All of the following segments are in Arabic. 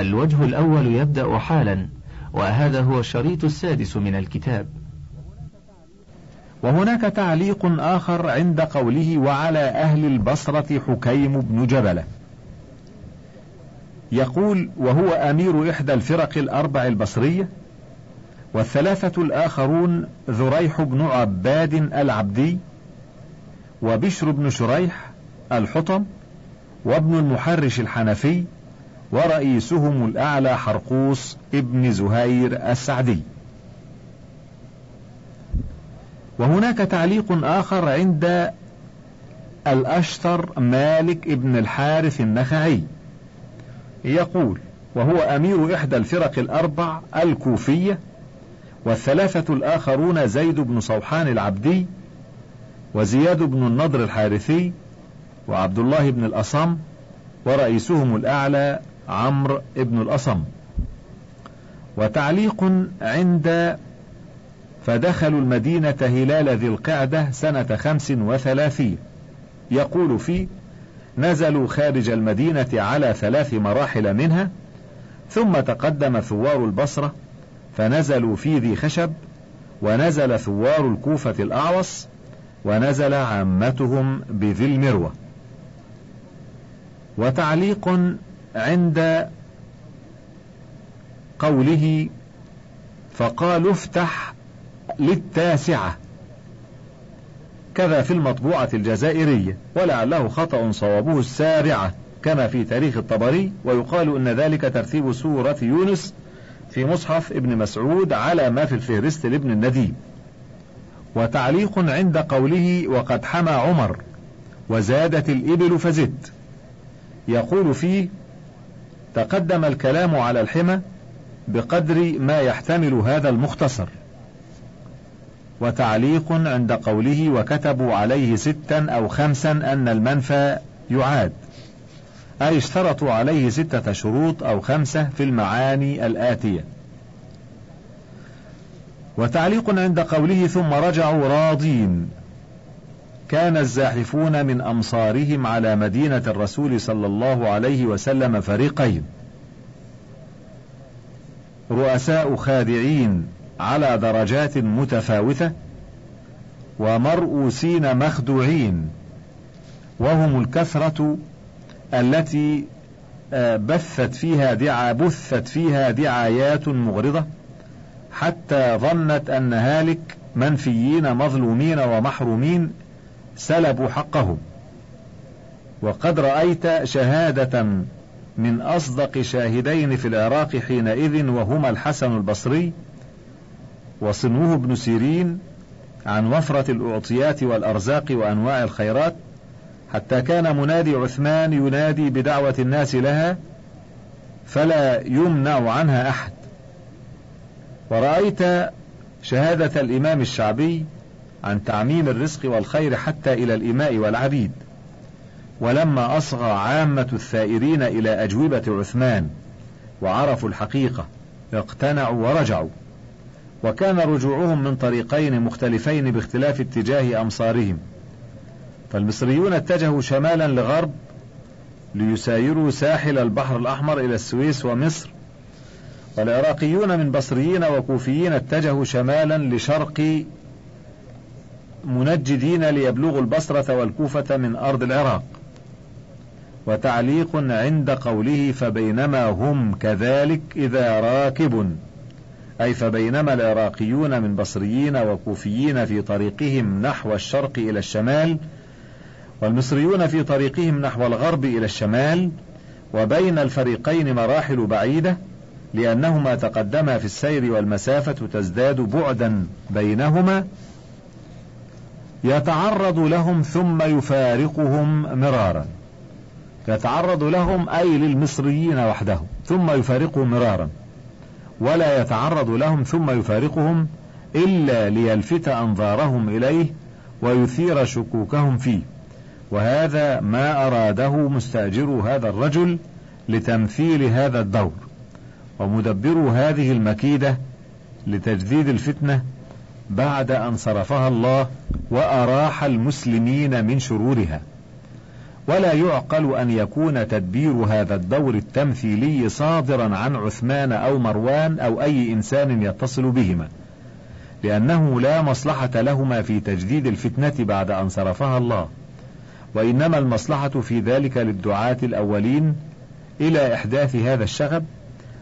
الوجه الأول يبدأ حالا وهذا هو الشريط السادس من الكتاب. وهناك تعليق آخر عند قوله وعلى أهل البصرة حكيم بن جبلة. يقول وهو أمير إحدى الفرق الأربع البصرية والثلاثة الآخرون ذريح بن عباد العبدي وبشر بن شريح الحطم وابن المحرش الحنفي ورئيسهم الأعلى حرقوس ابن زهير السعدي. وهناك تعليق آخر عند الأشتر مالك ابن الحارث النخعي. يقول وهو أمير إحدى الفرق الأربع الكوفية والثلاثة الآخرون زيد بن صوحان العبدي وزياد بن النضر الحارثي وعبد الله بن الأصم ورئيسهم الأعلى عمرو بن الأصم. وتعليق عند فدخلوا المدينة هلال ذي القعدة سنة خمس وثلاثين. يقول فيه نزلوا خارج المدينة على ثلاث مراحل منها ثم تقدم ثوار البصرة فنزلوا في ذي خشب ونزل ثوار الكوفة الأعوص ونزل عامتهم بذي المروة. وتعليق عند قوله فقالوا افتح للتاسعة. كذا في المطبوعة الجزائرية ولعله خطأ صوابه السابعة كما في تاريخ الطبري ويقال أن ذلك ترتيب سورة يونس في مصحف ابن مسعود على ما في الفهرست لابن النديم. وتعليق عند قوله وقد حمى عمر وزادت الإبل فزد. يقول فيه تقدم الكلام على الحمى بقدر ما يحتمل هذا المختصر. وتعليق عند قوله وكتبوا عليه ستا أو خمسا أن المنفى يعاد. أي اشترطوا عليه ستة شروط أو خمسة في المعاني الآتية. وتعليق عند قوله ثم رجعوا راضين. كان الزاحفون من أمصارهم على مدينة الرسول صلى الله عليه وسلم فريقين. رؤساء خادعين على درجات متفاوتة ومرؤوسين مخدوعين وهم الكثرة التي آه، بثت فيها دعا بثت فيها دعايات مغرضة حتى ظنت أن هالك منفيين مظلومين ومحرومين سلبوا حقهم. وقد رأيت شهادة من أصدق شاهدين في العراق حينئذ وهما الحسن البصري وصنوه ابن سيرين عن وفرة الأعطيات والأرزاق وأنواع الخيرات حتى كان منادي عثمان ينادي بدعوة الناس لها فلا يمنع عنها أحد. ورأيت شهادة الإمام الشعبي عن تعميم الرزق والخير حتى إلى الإماء والعبيد. ولما أصغى عامة الثائرين إلى أجوبة عثمان وعرفوا الحقيقة اقتنعوا ورجعوا. وكان رجوعهم من طريقين مختلفين باختلاف اتجاه أمصارهم. فالمصريون اتجهوا شمالا لغرب ليسايروا ساحل البحر الأحمر إلى السويس ومصر. والعراقيون من بصريين وكوفيين اتجهوا شمالا لشرق منجدين ليبلغوا البصرة والكوفة من أرض العراق. وتعليق عند قوله فبينما هم كذلك إذا راكب. أي فبينما العراقيون من بصريين وكوفيين في طريقهم نحو الشرق إلى الشمال والمصريون في طريقهم نحو الغرب إلى الشمال وبين الفريقين مراحل بعيدة لأنهما تقدما في السير والمسافة تزداد بعدا بينهما يتعرض لهم ثم يفارقهم مرارا. يتعرض لهم أي للمصريين وحدهم ثم يفارقهم مرارا. ولا يتعرض لهم ثم يفارقهم إلا ليلفت أنظارهم إليه ويثير شكوكهم فيه. وهذا ما أراده مستأجر هذا الرجل لتمثيل هذا الدور. ومدبر هذه المكيدة لتجديد الفتنة بعد أن صرفها الله وأراح المسلمين من شرورها. ولا يعقل أن يكون تدبير هذا الدور التمثيلي صادرا عن عثمان أو مروان أو أي إنسان يتصل بهما لأنه لا مصلحة لهما في تجديد الفتنة بعد أن صرفها الله. وإنما المصلحة في ذلك للدعاة الأولين إلى إحداث هذا الشغب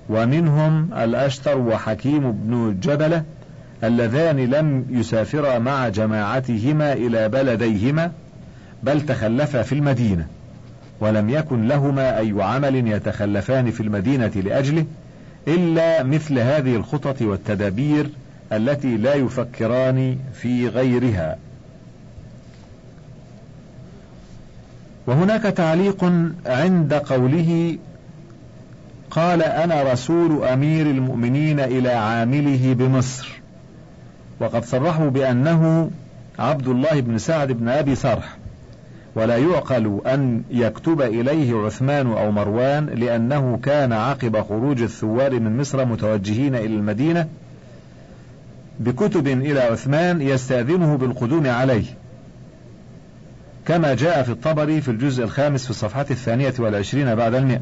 ومنهم الأشتر وحكيم بن جبلة اللذان لم يسافرا مع جماعتهما إلى بلديهما بل تخلفا في المدينة ولم يكن لهما أي عمل يتخلفان في المدينة لأجله إلا مثل هذه الخطط والتدابير التي لا يفكران في غيرها. وهناك تعليق عند قوله قال أنا رسول أمير المؤمنين إلى عامله بمصر. وقد صرحوا بأنه عبد الله بن سعد بن أبي سرح ولا يعقل أن يكتب إليه عثمان أو مروان لأنه كان عقب خروج الثوار من مصر متوجهين إلى المدينة بكتب إلى عثمان يستأذنه بالقدوم عليه. كما جاء في الطبري في الجزء الخامس في الصفحة الثانية والعشرين بعد المئة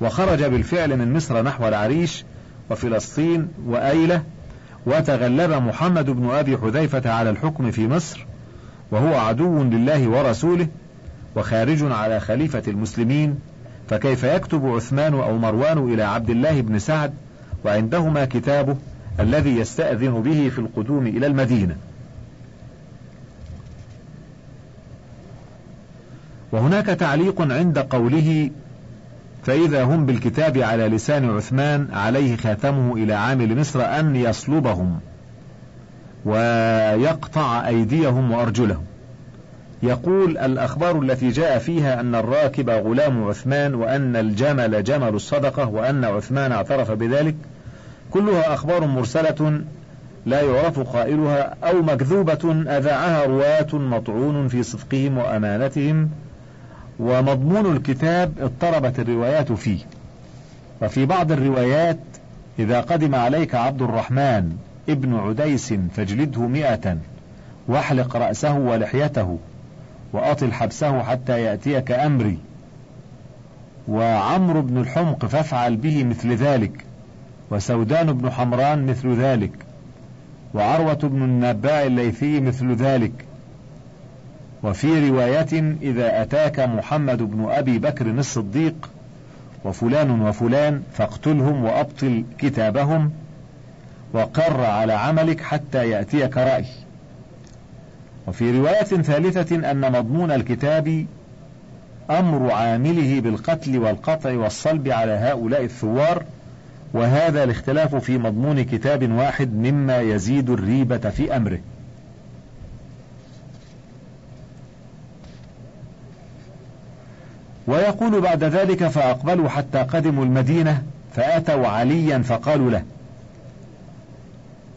وخرج بالفعل من مصر نحو العريش وفلسطين وأيلة وتغلب محمد بن أبي حذيفة على الحكم في مصر وهو عدو لله ورسوله وخارج على خليفة المسلمين فكيف يكتب عثمان أو مروان إلى عبد الله بن سعد وعندهما كتابه الذي يستأذن به في القدوم إلى المدينة؟ وهناك تعليق عند قوله فإذا هم بالكتاب على لسان عثمان عليه خاتمه إلى عامل مصر أن يصلبهم ويقطع أيديهم وأرجلهم. يقول الأخبار التي جاء فيها أن الراكب غلام عثمان وأن الجمل جمل الصدقة وأن عثمان اعترف بذلك كلها أخبار مرسلة لا يعرف قائلها أو مكذوبة أذاعها رواة مطعون في صدقهم وأمانتهم ومضمون الكتاب اضطربت الروايات فيه. وفي بعض الروايات إذا قدم عليك عبد الرحمن ابن عديس فاجلده مئة واحلق رأسه ولحيته وأطل حبسه حتى يأتيك أمري. وعمرو بن الحمق فافعل به مثل ذلك وسودان بن حمران مثل ذلك وعروة بن النباع الليثي مثل ذلك. وفي رواية إذا أتاك محمد بن أبي بكر الصديق وفلان وفلان فاقتلهم وأبطل كتابهم وقر على عملك حتى يأتيك رأي. وفي رواية ثالثة أن مضمون الكتاب أمر عامله بالقتل والقطع والصلب على هؤلاء الثوار وهذا الاختلاف في مضمون كتاب واحد مما يزيد الريبة في أمره. ويقول بعد ذلك فأقبلوا حتى قدموا المدينة فأتوا عليا فقالوا له.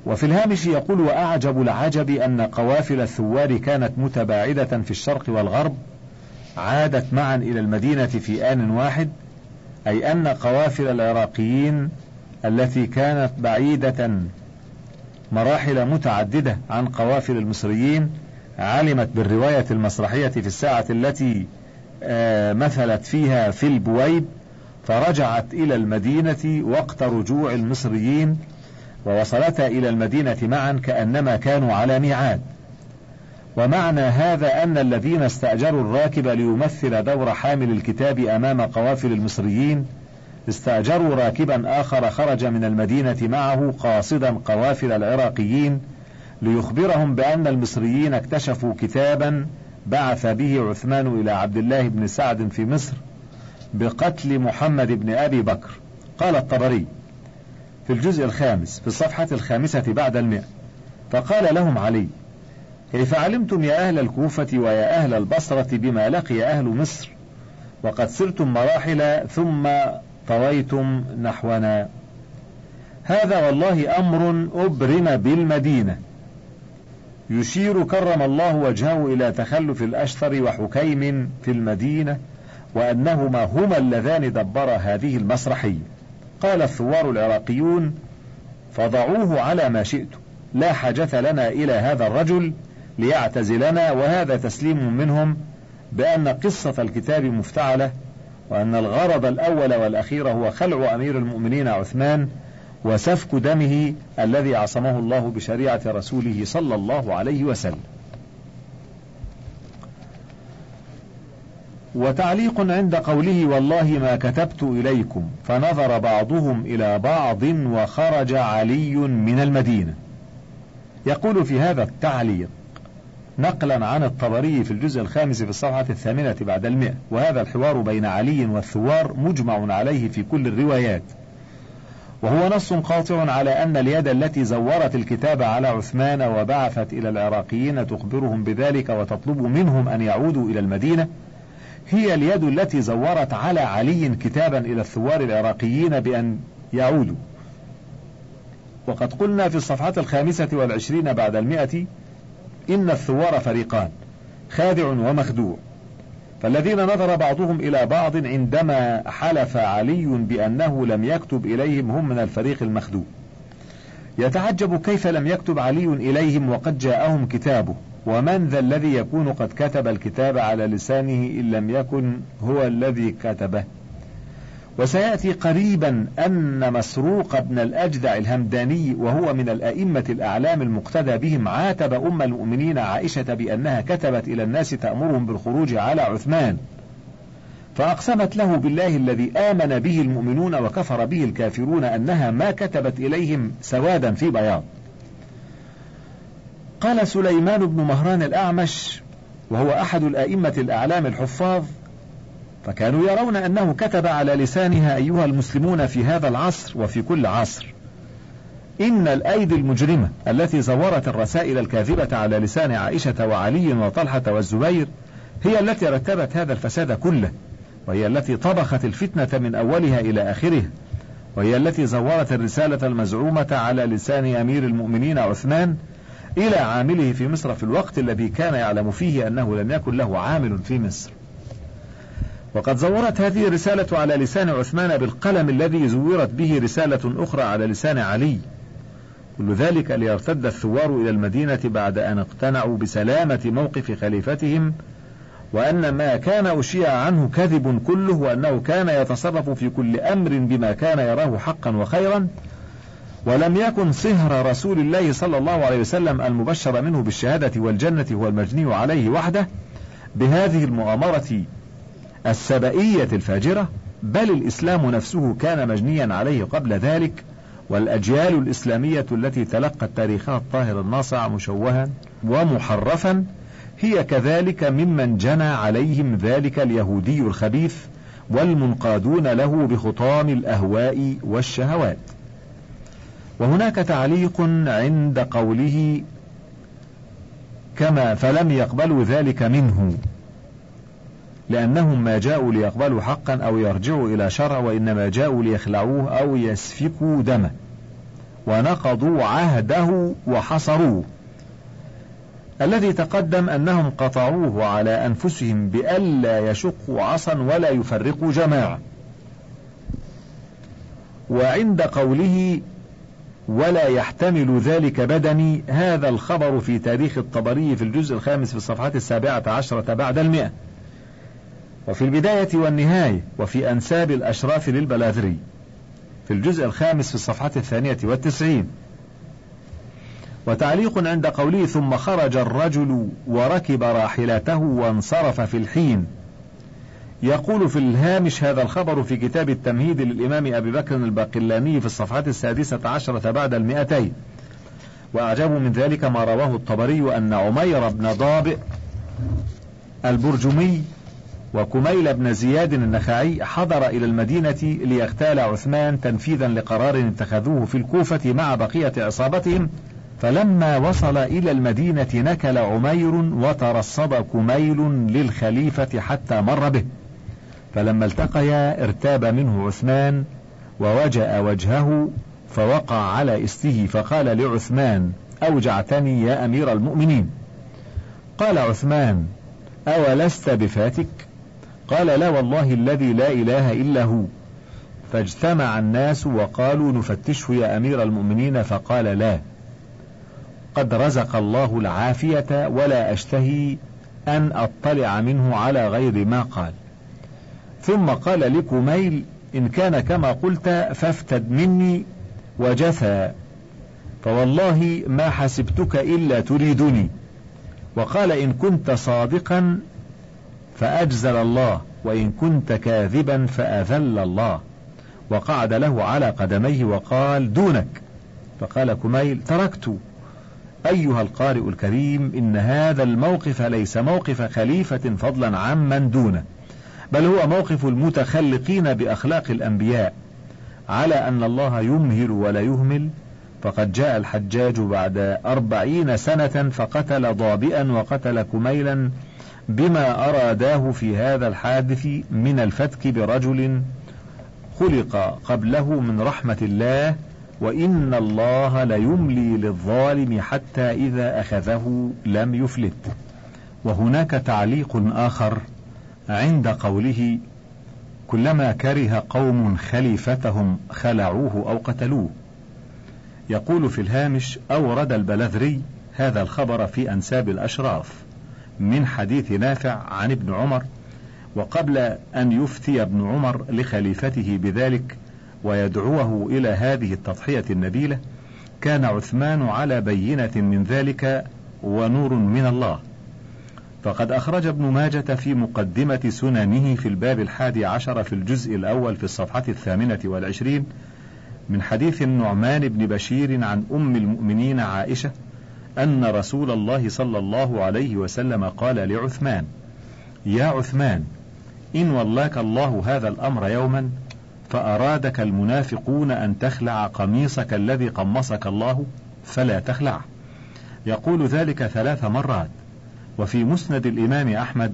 وفي الهامش يقول وأعجب العجب أن قوافل الثوار كانت متباعدة في الشرق والغرب عادت معا إلى المدينة في آن واحد أي أن قوافل العراقيين التي كانت بعيدة مراحل متعددة عن قوافل المصريين علمت بالرواية المسرحية في الساعة التي مثلت فيها في البويب فرجعت إلى المدينة وقت رجوع المصريين ووصلتا إلى المدينة معا كأنما كانوا على ميعاد. ومعنى هذا أن الذين استأجروا الراكب ليمثل دور حامل الكتاب أمام قوافل المصريين استأجروا راكبا آخر خرج من المدينة معه قاصدا قوافل العراقيين ليخبرهم بأن المصريين اكتشفوا كتابا بعث به عثمان إلى عبد الله بن سعد في مصر بقتل محمد بن أبي بكر. قال الطبري في الجزء الخامس في الصفحة الخامسة بعد المئة. فقال لهم علي كيف علمتم يا أهل الكوفة ويا أهل البصرة بما لقي أهل مصر؟ وقد سرتم مراحل ثم طويتم نحونا. هذا والله أمر أبرم بالمدينة. يشير كرم الله وجهه إلى تخلف الأشثر وحكيم في المدينة وأنهما هما اللذان دبرا هذه المسرحية. قال الثوار العراقيون فضعوه على ما شئتم لا حاجة لنا إلى هذا الرجل ليعتزلنا وهذا تسليم منهم بأن قصة الكتاب مفتعلة وأن الغرض الأول والأخير هو خلع أمير المؤمنين عثمان وسفك دمه الذي عصمه الله بشريعة رسوله صلى الله عليه وسلم. وتعليق عند قوله والله ما كتبت إليكم فنظر بعضهم إلى بعض وخرج علي من المدينة. يقول في هذا التعليق نقلا عن الطبري في الجزء الخامس في الصفحة الثامنة بعد المئة وهذا الحوار بين علي والثوار مجمع عليه في كل الروايات وهو نص قاطع على أن اليد التي زورت الكتاب على عثمان وبعثت إلى العراقيين تخبرهم بذلك وتطلب منهم أن يعودوا إلى المدينة هي اليد التي زورت على علي كتابا إلى الثوار العراقيين بأن يعودوا. وقد قلنا في الصفحة الخامسة والعشرين بعد المئة إن الثوار فريقان خادع ومخدوع. فالذين نظر بعضهم إلى بعض عندما حلف علي بأنه لم يكتب إليهم هم من الفريق المخدوع يتعجب كيف لم يكتب علي إليهم وقد جاءهم كتابه. ومن ذا الذي يكون قد كتب الكتاب على لسانه إن لم يكن هو الذي كتبه؟ وسيأتي قريبا أن مسروق بن الأجدع الهمداني وهو من الأئمة الأعلام المقتدى بهم عاتب أم المؤمنين عائشة بأنها كتبت إلى الناس تأمرهم بالخروج على عثمان. فأقسمت له بالله الذي آمن به المؤمنون وكفر به الكافرون أنها ما كتبت إليهم سوادا في بياض. قال سليمان بن مهران الأعمش وهو أحد الأئمة الأعلام الحفاظ فكانوا يرون أنه كتب على لسانها أيها المسلمون في هذا العصر وفي كل عصر. إن الأيدي المجرمة التي زورت الرسائل الكاذبة على لسان عائشة وعلي وطلحة والزبير هي التي رتبت هذا الفساد كله وهي التي طبخت الفتنة من أولها إلى آخرها وهي التي زورت الرسالة المزعومة على لسان أمير المؤمنين عثمان إلى عامله في مصر في الوقت الذي كان يعلم فيه أنه لم يكن له عامل في مصر. وقد زورت هذه الرسالة على لسان عثمان بالقلم الذي زورت به رسالة أخرى على لسان علي. كل ذلك ليرتد الثوار إلى المدينة بعد أن اقتنعوا بسلامة موقف خليفتهم وأن ما كان أشيع عنه كذب كله وأنه كان يتصرف في كل أمر بما كان يراه حقا وخيرا. ولم يكن صهر رسول الله صلى الله عليه وسلم المبشر منه بالشهادة والجنة هو المجني عليه وحده بهذه المؤامرة السبئية الفاجرة بل الإسلام نفسه كان مجنيا عليه قبل ذلك والأجيال الإسلامية التي تلقت تاريخها الطاهر الناصع مشوها ومحرفا هي كذلك ممن جنى عليهم ذلك اليهودي الخبيث والمنقادون له بخطام الأهواء والشهوات. وهناك تعليق عند قوله كما فلم يقبلوا ذلك منه. لأنهم ما جاءوا ليقبلوا حقا أو يرجعوا إلى شرع وإنما جاءوا ليخلعوه أو يسفكوا دمه. ونقضوا عهده وحصروه. الذي تقدم أنهم قطعوه على أنفسهم بألا يشقوا عصا ولا يفرقوا جماعة وعند قوله ولا يحتمل ذلك بدني هذا الخبر في تاريخ الطبري في الجزء الخامس في الصفحات السابعة عشرة بعد المئة. وفي البداية والنهاية وفي أنساب الأشراف للبلاذري. في الجزء الخامس في الصفحة الثانية والتسعين. وتعليق عند قوله ثم خرج الرجل وركب راحلته وانصرف في الحين. يقول في الهامش هذا الخبر في كتاب التمهيد للإمام أبي بكر الباقلاني في الصفحة السادسة عشرة بعد المئتين. وأعجب من ذلك ما رواه الطبري أن عمير بن ضابئ البرجمي وكميل بن زياد النخعي حضر إلى المدينة ليغتال عثمان تنفيذا لقرار اتخذوه في الكوفة مع بقية عصابتهم فلما وصل إلى المدينة نكل عمير وترصد كميل للخليفة حتى مر به. فلما التقيا ارتاب منه عثمان ووجأ وجهه فوقع على استه فقال لعثمان أوجعتني يا أمير المؤمنين قال عثمان أولست بفاتك؟ قال لا والله الذي لا إله إلا هو. فاجتمع الناس وقالوا نفتشه يا أمير المؤمنين فقال لا. قد رزق الله العافية ولا أشتهي أن أطلع منه على غير ما قال. ثم قال لكميل إن كان كما قلت فافتد مني وجثى. فوالله ما حسبتك إلا تريدني. وقال إن كنت صادقا فأجزل الله وإن كنت كاذبا فأذل الله. وقعد له على قدميه وقال دونك. فقال كميل تركت. أيها القارئ الكريم إن هذا الموقف ليس موقف خليفة فضلا عمن دونه بل هو موقف المتخلقين بأخلاق الأنبياء. على أن الله يمهل ولا يهمل فقد جاء الحجاج بعد أربعين سنة فقتل ضابئا وقتل كميلا بما أراداه في هذا الحادث من الفتك برجل خلق قبله من رحمة الله وإن الله ليملي للظالم حتى إذا أخذه لم يفلت. وهناك تعليق آخر عند قوله كلما كره قوم خليفتهم خلعوه أو قتلوه يقول في الهامش أورد البلذري هذا الخبر في أنساب الأشراف من حديث نافع عن ابن عمر وقبل أن يفتي ابن عمر لخليفته بذلك ويدعوه إلى هذه التضحية النبيلة كان عثمان على بينة من ذلك ونور من الله. فقد أخرج ابن ماجة في مقدمة سننه في الباب الحادي عشر في الجزء الأول في الصفحة الثامنة والعشرين من حديث النعمان بن بشير عن أم المؤمنين عائشة أن رسول الله صلى الله عليه وسلم قال لعثمان: يا عثمان إن ولاك الله هذا الأمر يوما فأرادك المنافقون أن تخلع قميصك الذي قمصك الله فلا تخلعه. يقول ذلك ثلاث مرات وفي مسند الإمام أحمد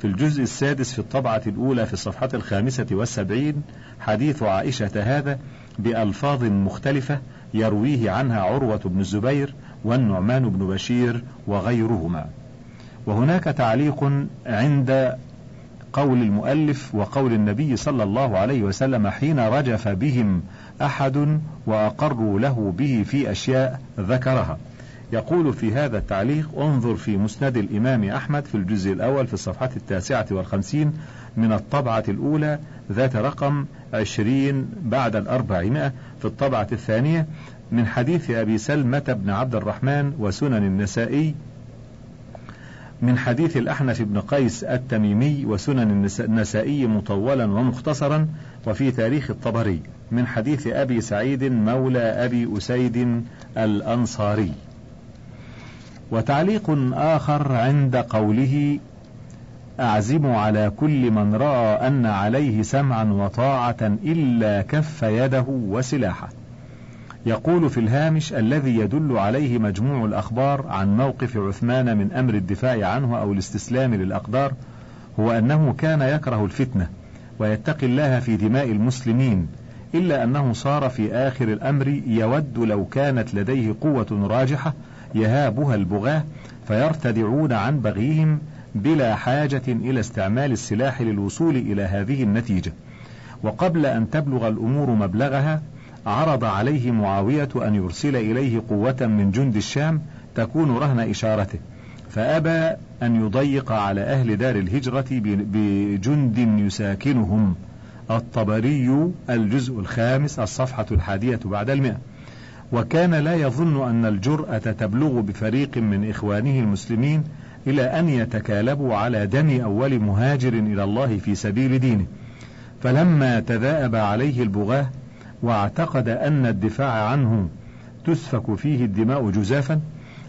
في الجزء السادس في الطبعة الأولى في الصفحة الخامسة والسبعين حديث عائشة هذا بألفاظ مختلفة يرويه عنها عروة بن الزبير والنعمان بن بشير وغيرهما. وهناك تعليق عند قول المؤلف وقول النبي صلى الله عليه وسلم حين رجف بهم أحد وأقروا له به في أشياء ذكرها. يقول في هذا التعليق انظر في مسند الإمام أحمد في الجزء الأول في الصفحة التاسعة والخمسين من الطبعة الأولى ذات رقم عشرين بعد الأربعمائة في الطبعة الثانية من حديث أبي سلمة بن عبد الرحمن وسنن النسائي من حديث الأحنف بن قيس التميمي وسنن النسائي مطولا ومختصرا وفي تاريخ الطبري من حديث أبي سعيد مولى أبي أسيد الأنصاري. وتعليق آخر عند قوله أعزم على كل من رأى أن عليه سمعا وطاعة إلا كف يده وسلاحه. يقول في الهامش الذي يدل عليه مجموع الأخبار عن موقف عثمان من أمر الدفاع عنه أو الاستسلام للأقدار هو أنه كان يكره الفتنة ويتقي الله في دماء المسلمين إلا أنه صار في آخر الأمر يود لو كانت لديه قوة راجحة يهابها البغاة فيرتدعون عن بغيهم بلا حاجة إلى استعمال السلاح للوصول إلى هذه النتيجة. وقبل أن تبلغ الأمور مبلغها عرض عليه معاوية أن يرسل إليه قوة من جند الشام تكون رهن إشارته فأبى أن يضيق على أهل دار الهجرة بجند يساكنهم. الطبري الجزء الخامس الصفحة الحادية بعد المئة. وكان لا يظن أن الجرأة تبلغ بفريق من إخوانه المسلمين إلى أن يتكالبوا على دم أول مهاجر إلى الله في سبيل دينه. فلما تذاءب عليه البغاة واعتقد أن الدفاع عنه تسفك فيه الدماء جزافا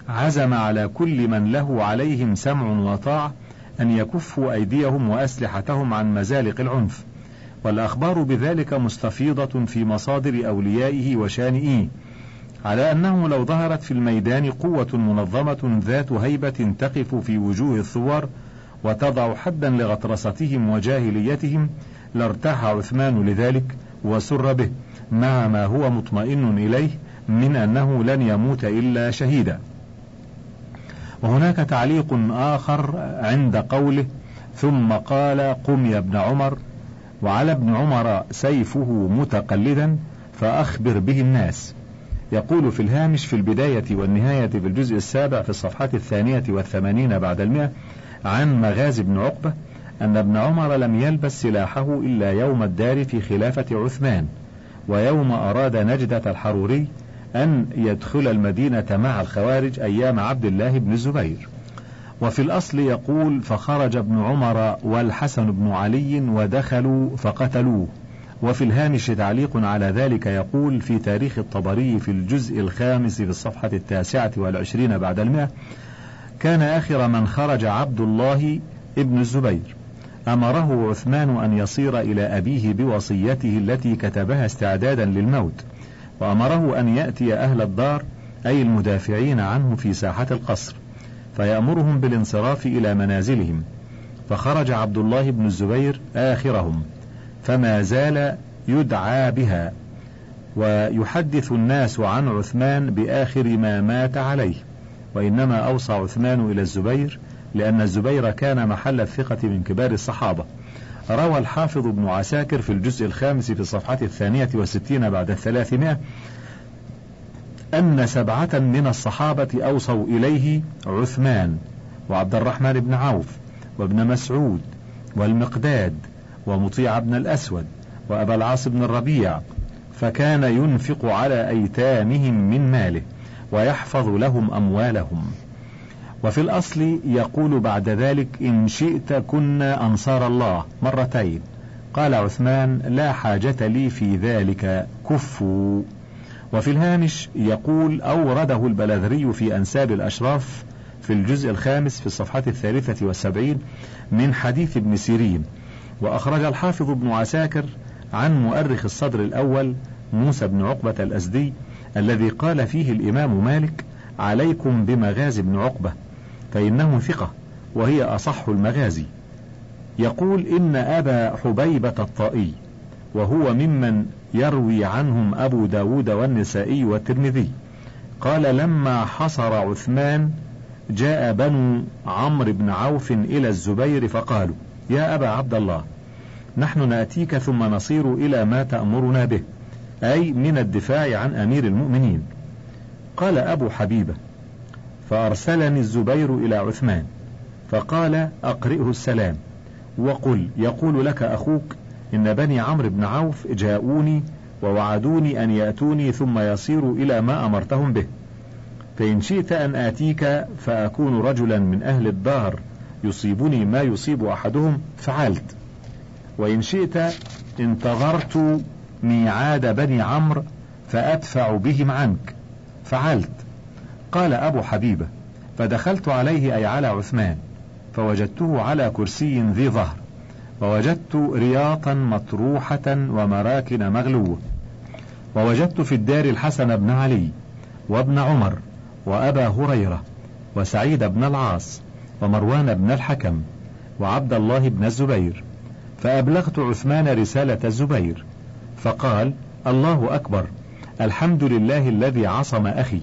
عزم على كل من له عليهم سمع وطاعة أن يكفوا أيديهم وأسلحتهم عن مزالق العنف. والأخبار بذلك مستفيضة في مصادر أوليائه وشانئيه على أنه لو ظهرت في الميدان قوة منظمة ذات هيبة تقف في وجوه الثوار وتضع حدا لغطرستهم وجاهليتهم لارتاح عثمان لذلك وسر به. مع ما هو مطمئن إليه من أنه لن يموت إلا شهيدا. وهناك تعليق آخر عند قوله ثم قال قم يا ابن عمر. وعلى ابن عمر سيفه متقلدا فأخبر به الناس. يقول في الهامش في البداية والنهاية في الجزء السابع في الصفحة الثانية والثمانين بعد المئة عن مغازي بن عقبة أن ابن عمر لم يلبس سلاحه إلا يوم الدار في خلافة عثمان. ويوم أراد نجدة الحروري أن يدخل المدينة مع الخوارج أيام عبد الله بن الزبير وفي الأصل يقول فخرج ابن عمر والحسن بن علي ودخلوا فقتلوه. وفي الهامش تعليق على ذلك يقول في تاريخ الطبري في الجزء الخامس في الصفحة التاسعة والعشرين بعد المئة كان آخر من خرج عبد الله ابن الزبير أمره عثمان أن يصير إلى أبيه بوصيته التي كتبها استعدادا للموت وأمره أن يأتي أهل الدار أي المدافعين عنه في ساحة القصر فيأمرهم بالانصراف إلى منازلهم. فخرج عبد الله بن الزبير آخرهم فما زال يدعى بها ويحدث الناس عن عثمان بآخر ما مات عليه وإنما أوصى عثمان إلى الزبير لأن الزبير كان محل الثقة من كبار الصحابة. روى الحافظ ابن عساكر في الجزء الخامس في الصفحة الثانية والستين بعد الثلاثمائة أن سبعة من الصحابة أوصوا إليه عثمان وعبد الرحمن بن عوف وابن مسعود والمقداد ومطيع بن الأسود وأبا العاص بن الربيع فكان ينفق على أيتامهم من ماله ويحفظ لهم أموالهم. وفي الأصل يقول بعد ذلك إن شئت كنا أنصار الله مرتين. قال عثمان لا حاجة لي في ذلك كفوا. وفي الهامش يقول أورده البلاذري في أنساب الأشراف في الجزء الخامس في الصفحة الثالثة والسبعين من حديث ابن سيرين. وأخرج الحافظ ابن عساكر عن مؤرخ الصدر الأول موسى بن عقبة الأزدي الذي قال فيه الإمام مالك عليكم بمغازي بن عقبة فإنه ثقة وهي أصح المغازي. يقول إن أبا حبيبة الطائي وهو ممن يروي عنهم أبو داود والنسائي والترمذي قال لما حصر عثمان جاء بنو عمرو بن عوف إلى الزبير فقالوا يا أبا عبد الله نحن نأتيك ثم نصير إلى ما تأمرنا به أي من الدفاع عن أمير المؤمنين. قال أبو حبيبة فأرسلني الزبير إلى عثمان فقال أقرئه السلام. وقل يقول لك أخوك إن بني عمرو بن عوف جاءوني ووعدوني أن يأتوني ثم يصيروا إلى ما أمرتهم به. فإن شئت أن آتيك فأكون رجلا من أهل الدار يصيبني ما يصيب أحدهم فعلت. وإن شئت انتظرت ميعاد بني عمرو فأدفع بهم عنك فعلت. قال أبو حبيبة فدخلت عليه أي على عثمان فوجدته على كرسي ذي ظهر ووجدت رياطا مطروحة ومراكن مغلوة ووجدت في الدار الحسن بن علي وابن عمر وأبا هريرة وسعيد بن العاص ومروان بن الحكم وعبد الله بن الزبير فأبلغت عثمان رسالة الزبير فقال الله أكبر الحمد لله الذي عصم أخي.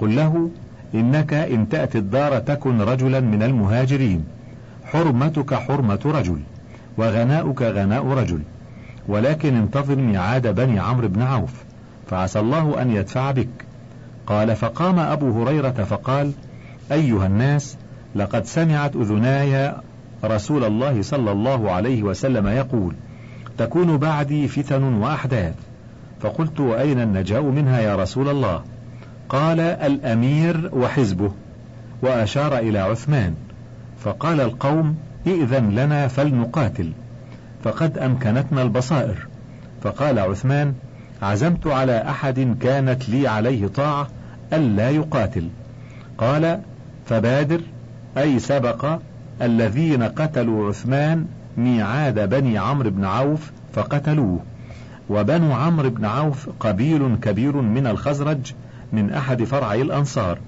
قل له إنك إن تأتي الدار تكن رجلا من المهاجرين. حرمتك حرمة رجل وغناؤك غناء رجل. ولكن انتظر ميعاد بني عمرو بن عوف فعسى الله أن يدفع بك. قال فقام أبو هريرة فقال أيها الناس لقد سمعت أذناي رسول الله صلى الله عليه وسلم يقول تكون بعدي فتن وأحداث. فقلت وأين النجاء منها يا رسول الله؟ قال الأمير وحزبه وأشار إلى عثمان فقال القوم ائذن لنا فلنقاتل. فقد أمكنتنا البصائر. فقال عثمان عزمت على أحد كانت لي عليه طاعة ألا يقاتل. قال فبادر أي سبق الذين قتلوا عثمان ميعاد بني عمرو بن عوف فقتلوه وبنو عمرو بن عوف قبيل كبير من الخزرج من أحد فرعي الأنصار.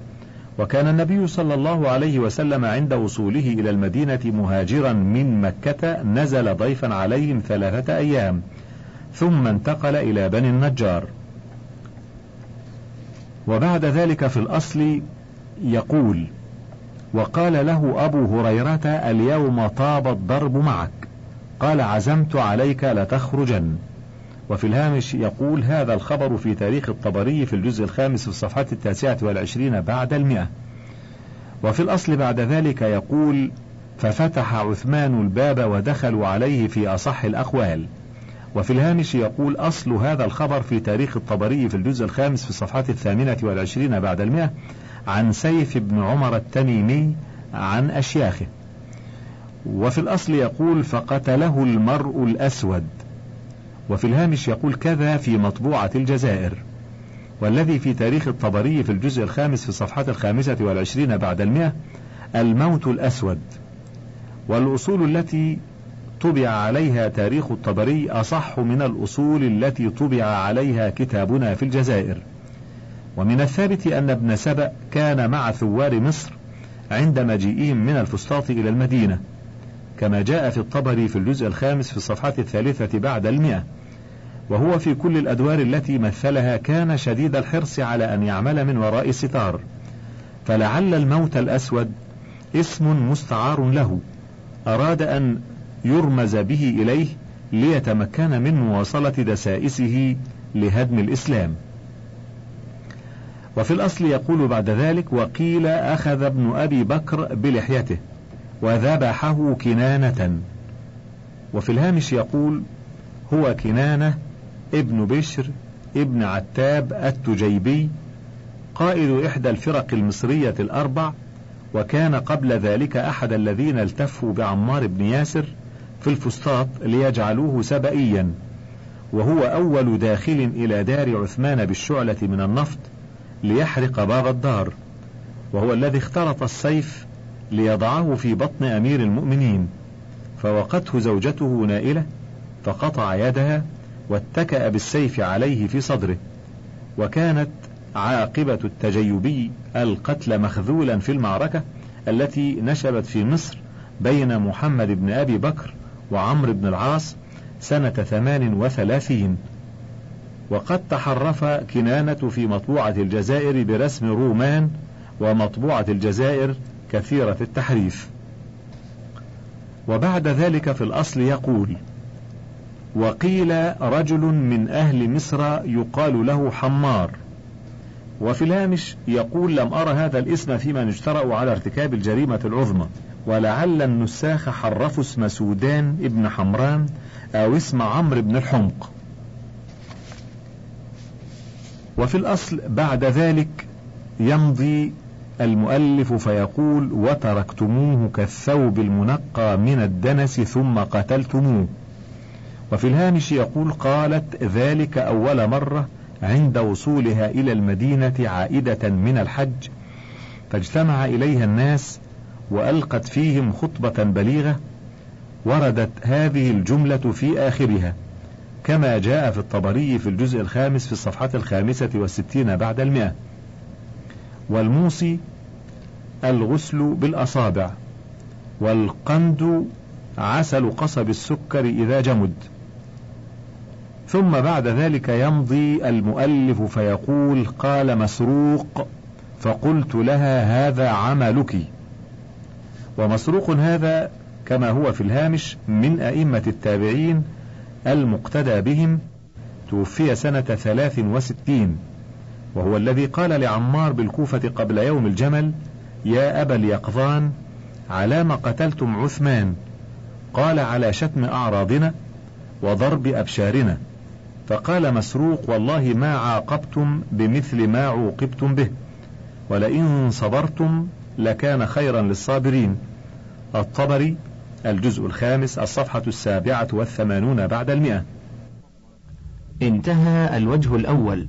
وكان النبي صلى الله عليه وسلم عند وصوله إلى المدينة مهاجرا من مكة نزل ضيفا عليهم ثلاثة أيام ثم انتقل إلى بني النجار. وبعد ذلك في الأصل يقول وقال له أبو هريرة اليوم طاب الضرب معك. قال عزمت عليك لتخرجن. وفي الهامش يقول هذا الخبر في تاريخ الطبري في الجزء الخامس في الصفحة التاسعة والعشرين بعد المئة. وفي الأصل بعد ذلك يقول ففتح عثمان الباب ودخلوا عليه في أصح الأقوال. وفي الهامش يقول أصل هذا الخبر في تاريخ الطبري في الجزء الخامس في الصفحة الثامنة والعشرين بعد المئة عن سيف بن عمر التميمي عن أشياخه. وفي الأصل يقول فقتله المرء الأسود. وفي الهامش يقول كذا في مطبوعة الجزائر. والذي في تاريخ الطبري في الجزء الخامس في الصفحة الخامسة والعشرين بعد المئة الموت الأسود. والأصول التي طبع عليها تاريخ الطبري أصح من الأصول التي طبع عليها كتابنا في الجزائر. ومن الثابت أن ابن سبأ كان مع ثوار مصر عند مجيئهم من الفسطاط إلى المدينة. كما جاء في الطبري في الجزء الخامس في الصفحة الثالثة بعد المئة وهو في كل الأدوار التي مثلها كان شديد الحرص على أن يعمل من وراء الستار. فلعل الموت الأسود اسم مستعار له أراد أن يرمز به إليه ليتمكن من مواصلة دسائسه لهدم الإسلام. وفي الأصل يقول بعد ذلك وقيل أخذ ابن أبي بكر بلحيته. وذبحه كنانة. وفي الهامش يقول هو كنانة ابن بشر ابن عتاب التجيبي قائد إحدى الفرق المصرية الأربع وكان قبل ذلك أحد الذين التفوا بعمار بن ياسر في الفسطاط ليجعلوه سبئيا. وهو أول داخل إلى دار عثمان بالشعلة من النفط ليحرق باب الدار. وهو الذي اخترط السيف ليضعه في بطن أمير المؤمنين فوقته زوجته نائلة فقطع يدها واتكأ بالسيف عليه في صدره وكانت عاقبة التجيبي القتل مخذولا في المعركة التي نشبت في مصر بين محمد بن أبي بكر وعمرو بن العاص سنة ثمان وثلاثين. وقد تحرف كنانة في مطبوعة الجزائر برسم رومان ومطبوعة الجزائر كثيرة التحريف. وبعد ذلك في الأصل يقول وقيل رجل من أهل مصر يقال له حمار. وفي الهامش يقول لم أرى هذا الاسم في من اجترأوا على ارتكاب الجريمة العظمى. ولعل النساخ حرفوا اسم سودان ابن حمران أو اسم عمرو بن الحمق. وفي الأصل بعد ذلك يمضي المؤلف فيقول وتركتموه كالثوب المنقى من الدنس ثم قتلتموه. وفي الهامش يقول قالت ذلك أول مرة عند وصولها إلى المدينة عائدة من الحج. فاجتمع إليها الناس وألقت فيهم خطبة بليغة وردت هذه الجملة في آخرها. كما جاء في الطبري في الجزء الخامس في الصفحة الخامسة والستين بعد المئة. والموصي الغسل بالأصابع والقند عسل قصب السكر إذا جمد. ثم بعد ذلك يمضي المؤلف فيقول قال مسروق فقلت لها هذا عملك. ومسروق هذا كما هو في الهامش من أئمة التابعين المقتدى بهم توفي سنة ثلاث وستين. وهو الذي قال لعمار بالكوفة قبل يوم الجمل يا أبا اليقظان على ما قتلتم عثمان؟ قال على شتم أعراضنا وضرب أبشارنا. فقال مسروق والله ما عاقبتم بمثل ما عوقبتم به ولئن صبرتم لكان خيرا للصابرين. الطبري الجزء الخامس الصفحة السابعة والثمانون بعد المئة. انتهى الوجه الأول.